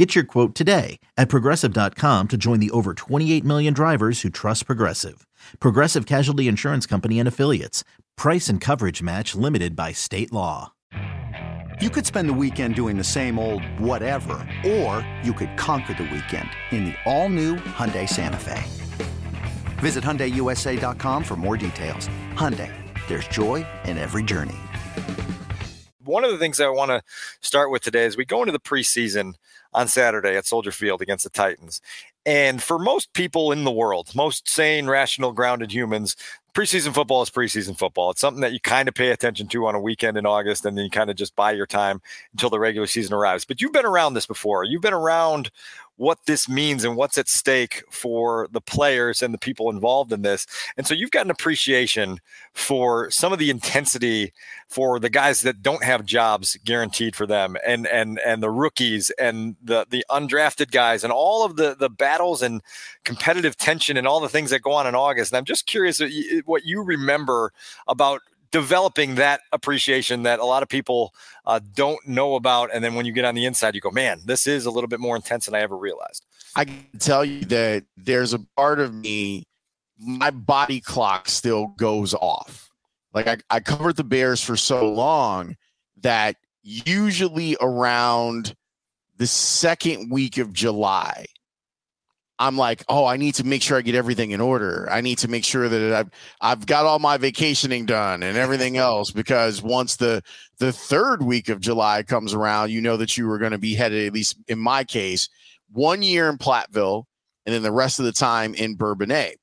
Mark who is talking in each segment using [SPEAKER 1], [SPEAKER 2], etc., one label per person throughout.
[SPEAKER 1] Get your quote today at progressive.com to join the over 28 million drivers who trust Progressive. Progressive Casualty Insurance Company and Affiliates. Price and coverage match limited by state law.
[SPEAKER 2] You could spend the weekend doing the same old whatever, or you could conquer the weekend in the all-new Hyundai Santa Fe. Visit HyundaiUSA.com for more details. Hyundai, there's joy in every journey.
[SPEAKER 3] One of the things I want to start with today is we go into the preseason on Saturday at Soldier Field against the Titans. And for most people in the world, most sane, rational, grounded humans, preseason football is preseason football. It's something that you kind of pay attention to on a weekend in August, and then you kind of just buy your time until the regular season arrives. But you've been around this before. You've been around what this means and what's at stake for the players and the people involved in this. And so you've got an appreciation for some of the intensity for the guys that don't have jobs guaranteed for them and and and the rookies and the the undrafted guys and all of the the battles and competitive tension and all the things that go on in August. And I'm just curious what you remember about developing that appreciation that a lot of people uh, don't know about. And then when you get on the inside, you go, man, this is a little bit more intense than I ever realized.
[SPEAKER 4] I can tell you that there's a part of me, my body clock still goes off. Like I, I covered the Bears for so long that usually around the second week of July, I'm like, oh, I need to make sure I get everything in order. I need to make sure that I've I've got all my vacationing done and everything else because once the the third week of July comes around, you know that you were going to be headed at least in my case one year in Platteville and then the rest of the time in Bourbonnais.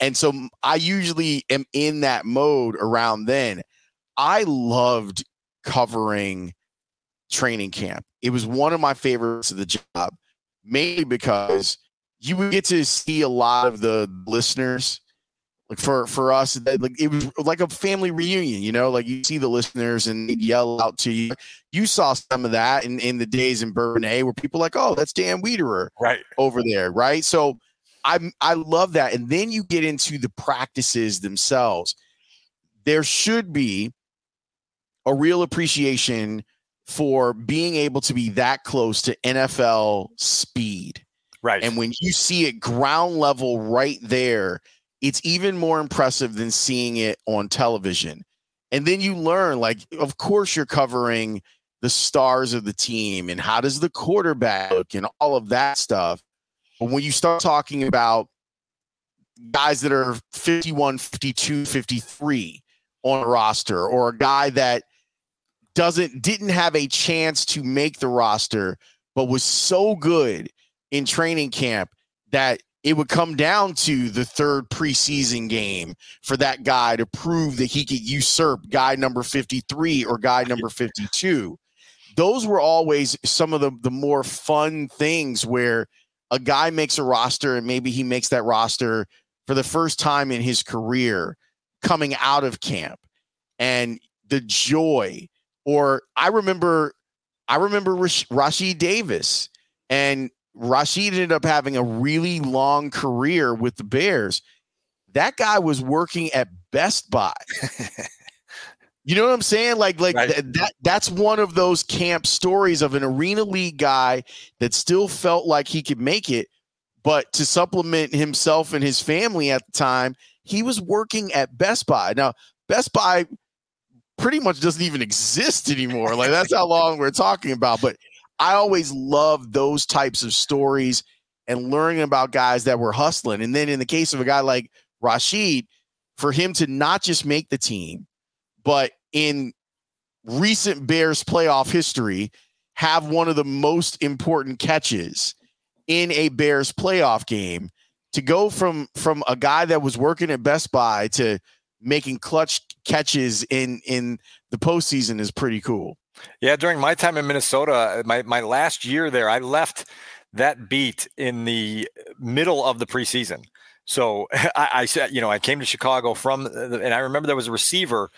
[SPEAKER 4] And so I usually am in that mode around then. I loved covering training camp. It was one of my favorites of the job, mainly because you would get to see a lot of the listeners. Like for for us like it was like a family reunion you know? Like you see the listeners and yell out to you. You saw some of that in in the days in bourbonnais where people like oh that's dan Wiederer
[SPEAKER 3] right.
[SPEAKER 4] over there right? So i i love that. And then you get into the practices themselves. There should be a real appreciation for being able to be that close to nfl speed
[SPEAKER 3] Right.
[SPEAKER 4] And when you see it ground level right there, it's even more impressive than seeing it on television. And then you learn, like, of course, you're covering the stars of the team and how does the quarterback look and all of that stuff. But when you start talking about guys that are 51, 52, 53 on a roster, or a guy that doesn't didn't have a chance to make the roster, but was so good in training camp that it would come down to the third preseason game for that guy to prove that he could usurp guy number 53 or guy number 52. Those were always some of the, the more fun things where a guy makes a roster and maybe he makes that roster for the first time in his career coming out of camp and the joy or I remember I remember Rashied Davis and Rashied ended up having a really long career with the Bears. That guy was working at Best Buy. you know what I'm saying? Like, like right. th- that. That's one of those camp stories of an arena league guy that still felt like he could make it, but to supplement himself and his family at the time, he was working at Best Buy. Now, Best Buy pretty much doesn't even exist anymore. Like that's how long we're talking about. But I always love those types of stories and learning about guys that were hustling. And then in the case of a guy like Rashied, for him to not just make the team, but in recent Bears playoff history, have one of the most important catches in a Bears playoff game to go from from a guy that was working at Best Buy to making clutch catches in in the postseason is pretty cool.
[SPEAKER 3] Yeah, during my time in Minnesota, uh, my, my last year there, I left that beat in the middle of the preseason. So I, I said, you know, I came to Chicago from, the, and I remember there was a receiver,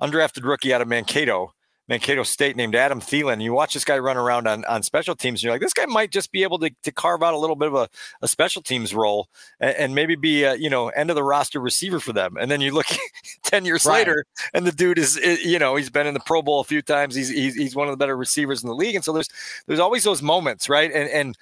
[SPEAKER 3] undrafted rookie out of Mankato Mankato State named Adam Thielen. You watch this guy run around on, on special teams, and you're like, this guy might just be able to, to carve out a little bit of a, a special teams role and, and maybe be a, you know, end of the roster receiver for them. And then you look 10 years right. later, and the dude is, you know, he's been in the Pro Bowl a few times. He's, he's, he's one of the better receivers in the league. And so there's, there's always those moments, right? And, and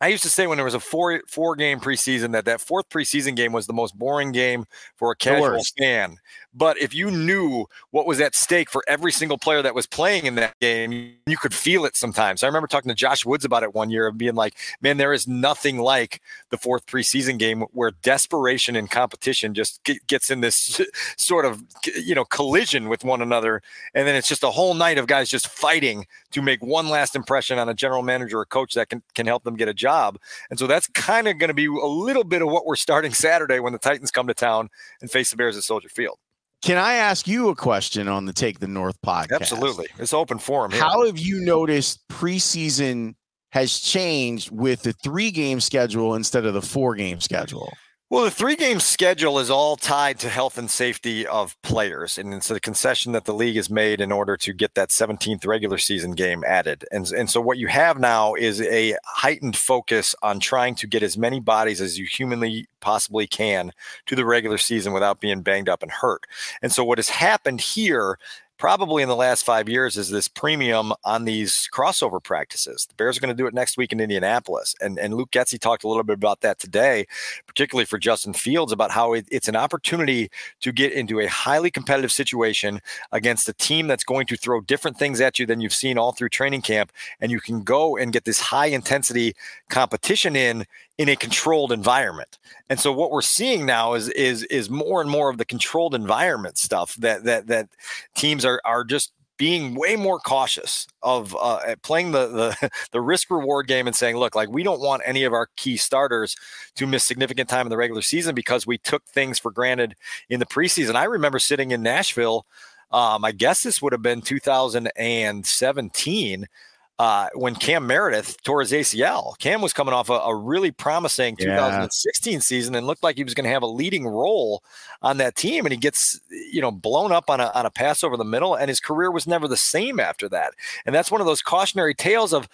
[SPEAKER 3] I used to say when there was a four four game preseason that that fourth preseason game was the most boring game for a casual fan. But if you knew what was at stake for every single player that was playing in that game, you could feel it sometimes. I remember talking to Josh Woods about it one year of being like, man, there is nothing like the fourth preseason game where desperation and competition just gets in this sort of, you know, collision with one another. And then it's just a whole night of guys just fighting to make one last impression on a general manager or coach that can, can help them get a job. And so that's kind of going to be a little bit of what we're starting Saturday when the Titans come to town and face the Bears at Soldier Field.
[SPEAKER 4] Can I ask you a question on the Take the North podcast?
[SPEAKER 3] Absolutely. It's open forum.
[SPEAKER 4] Here. How have you noticed preseason has changed with the three game schedule instead of the four game schedule?
[SPEAKER 3] Well, the three game schedule is all tied to health and safety of players. And it's a concession that the league has made in order to get that 17th regular season game added. And, and so what you have now is a heightened focus on trying to get as many bodies as you humanly possibly can to the regular season without being banged up and hurt. And so what has happened here probably in the last five years is this premium on these crossover practices. The Bears are going to do it next week in Indianapolis. And, and Luke Getsy talked a little bit about that today, particularly for Justin Fields, about how it, it's an opportunity to get into a highly competitive situation against a team that's going to throw different things at you than you've seen all through training camp. And you can go and get this high intensity competition in in a controlled environment. And so what we're seeing now is is is more and more of the controlled environment stuff that that that teams are are just being way more cautious of uh, playing the, the the risk reward game and saying, look, like we don't want any of our key starters to miss significant time in the regular season because we took things for granted in the preseason. I remember sitting in Nashville. Um, I guess this would have been 2017 uh, when Cam Meredith tore his ACL. Cam was coming off a, a really promising 2016 yeah. season and looked like he was going to have a leading role on that team. And he gets, you know, blown up on a, on a pass over the middle, and his career was never the same after that. And that's one of those cautionary tales of,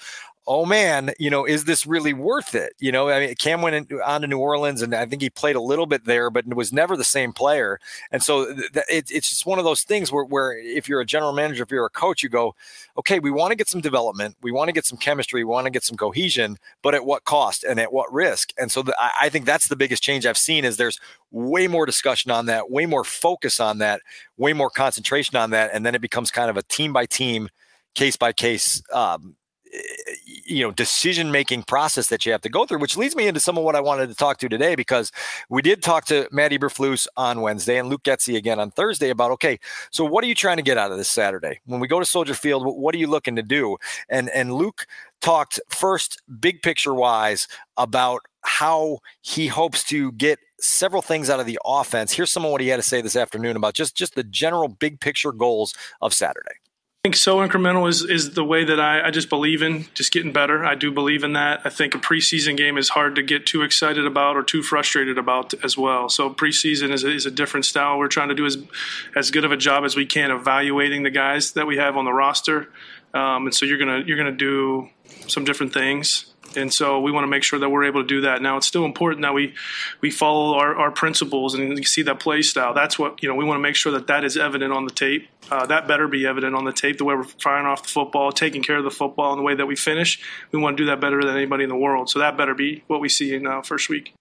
[SPEAKER 3] oh man, you know, is this really worth it? You know, I mean, Cam went in, on to New Orleans, and I think he played a little bit there, but was never the same player. And so th- it, it's just one of those things where, where if you're a general manager, if you're a coach, you go, okay, we want to get some development, we want to get some chemistry, we want to get some cohesion, but at what cost and at what risk? And so I, I think that's the biggest change I've seen is there's way more discussion on that, way more focus on that, way more concentration on that, and then it becomes kind of a team by team, case by case um, you know decision making process that you have to go through which leads me into some of what i wanted to talk to today because we did talk to matt eberflus on wednesday and luke getsy again on thursday about okay so what are you trying to get out of this saturday? When we go to soldier field what are you looking to do? And and luke talked first big picture wise about how he hopes to get several things out of the offense. Here's some of what he had to say this afternoon about just just the general big picture goals of saturday
[SPEAKER 5] I think so incremental is, is the way that I, I just believe in, just getting better. I do believe in that. I think a preseason game is hard to get too excited about or too frustrated about as well. So preseason is a, is a different style. We're trying to do as as good of a job as we can evaluating the guys that we have on the roster, um, and so you're gonna you're gonna do some different things and so we want to make sure that we're able to do that. Now, it's still important that we we follow our, our principles and you see that play style. That's what you know. We want to make sure that that is evident on the tape. Uh, that better be evident on the tape. The way we're firing off the football, taking care of the football, and the way that we finish. We want to do that better than anybody in the world. So that better be what we see in uh, first week.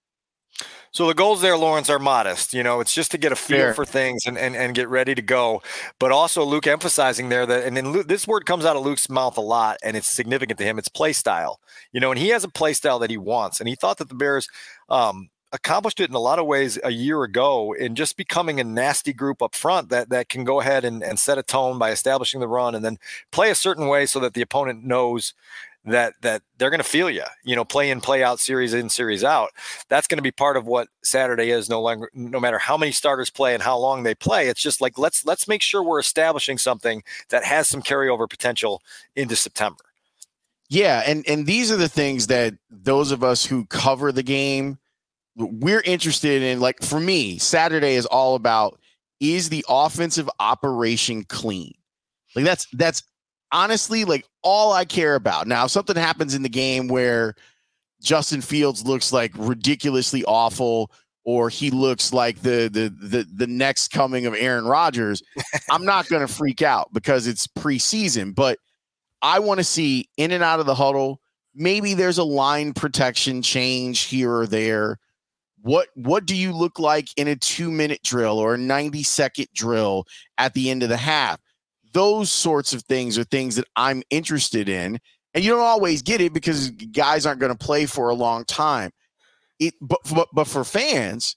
[SPEAKER 3] So the goals there, Laurence, are modest. You know, it's just to get a feel Fair. for things and, and, and get ready to go. But also Luke emphasizing there that, and then Luke, this word comes out of Luke's mouth a lot, and it's significant to him. It's play style. You know, and he has a play style that he wants, and he thought that the Bears um, accomplished it in a lot of ways a year ago in just becoming a nasty group up front that that can go ahead and, and set a tone by establishing the run and then play a certain way so that the opponent knows that that they're going to feel you. You know, play in, play out, series in, series out. That's going to be part of what Saturday is. No longer, no matter how many starters play and how long they play, it's just like let's let's make sure we're establishing something that has some carryover potential into September.
[SPEAKER 4] Yeah, and and these are the things that those of us who cover the game we're interested in like for me, Saturday is all about is the offensive operation clean? Like that's that's honestly like all I care about. Now, if something happens in the game where Justin Fields looks like ridiculously awful or he looks like the the the, the next coming of Aaron Rodgers, I'm not going to freak out because it's preseason, but I want to see in and out of the huddle. Maybe there's a line protection change here or there. What what do you look like in a 2-minute drill or a 90 second drill at the end of the half? Those sorts of things are things that I'm interested in. And you don't always get it because guys aren't going to play for a long time. It but, but but for fans,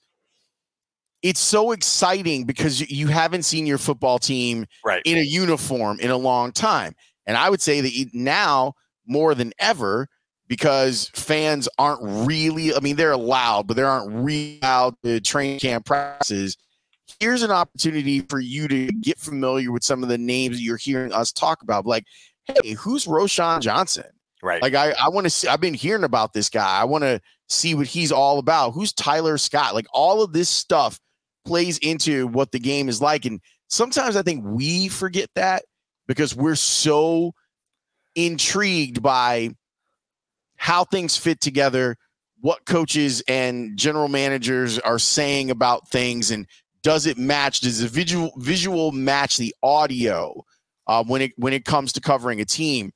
[SPEAKER 4] it's so exciting because you haven't seen your football team
[SPEAKER 3] right.
[SPEAKER 4] in a uniform in a long time. And I would say that now more than ever, because fans aren't really, I mean, they're allowed, but they aren't really allowed to train camp practices. Here's an opportunity for you to get familiar with some of the names you're hearing us talk about. Like, hey, who's Roschon Johnson?
[SPEAKER 3] Right.
[SPEAKER 4] Like, I, I want to see, I've been hearing about this guy. I want to see what he's all about. Who's Tyler Scott? Like, all of this stuff plays into what the game is like. And sometimes I think we forget that because we're so intrigued by how things fit together, what coaches and general managers are saying about things, and does it match? Does the visual visual match the audio uh, when it when it comes to covering a team?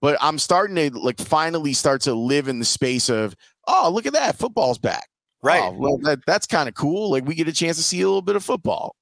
[SPEAKER 4] But I'm starting to like finally start to live in the space of oh look at that football's back
[SPEAKER 3] right
[SPEAKER 4] oh, well, that, that's kind of cool like we get a chance to see a little bit of football